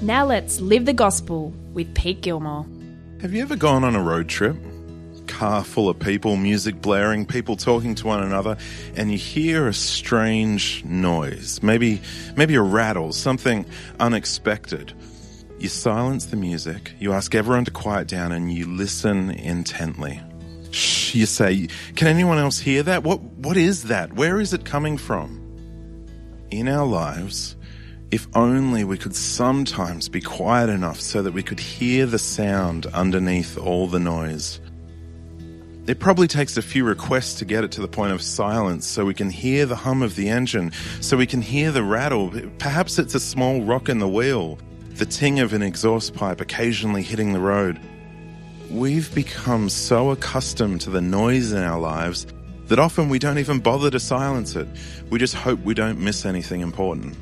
Now let's live the gospel with Pete Gilmore. Have you ever gone on a road trip? Car full of people, music blaring, people talking to one another, and you hear a strange noise. Maybe, maybe a rattle, something unexpected. You silence the music, you ask everyone to quiet down, and you listen intently. Shh, you say, can anyone else hear that? What, what is that? Where is it coming from? In our lives, if only we could sometimes be quiet enough so that we could hear the sound underneath all the noise. It probably takes a few requests to get it to the point of silence so we can hear the hum of the engine, so we can hear the rattle. Perhaps it's a small rock in the wheel, the ting of an exhaust pipe occasionally hitting the road. We've become so accustomed to the noise in our lives that often we don't even bother to silence it. We just hope we don't miss anything important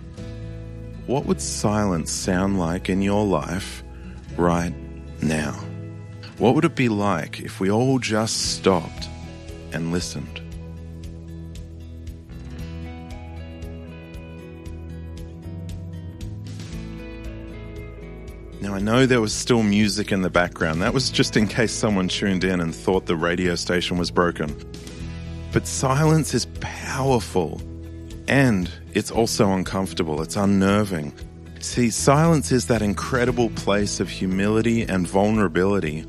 what would silence sound like in your life right now? What would it be like if we all just stopped and listened? Now, I know there was still music in the background. That was just in case someone tuned in and thought the radio station was broken. But silence is powerful and it's also uncomfortable, it's unnerving. See, silence is that incredible place of humility and vulnerability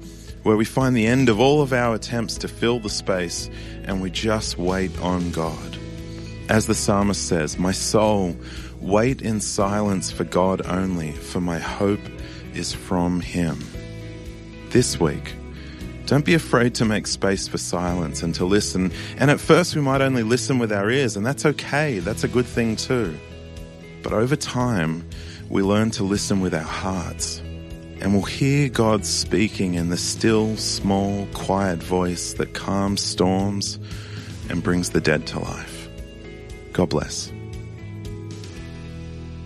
where we find the end of all of our attempts to fill the space and we just wait on God. As the psalmist says, My soul, wait in silence for God only, for my hope is from Him. This week, don't be afraid to make space for silence and to listen. And at first, we might only listen with our ears, and that's okay. That's a good thing too. But over time, we learn to listen with our hearts. And we'll hear God speaking in the still, small, quiet voice that calms storms and brings the dead to life. God bless.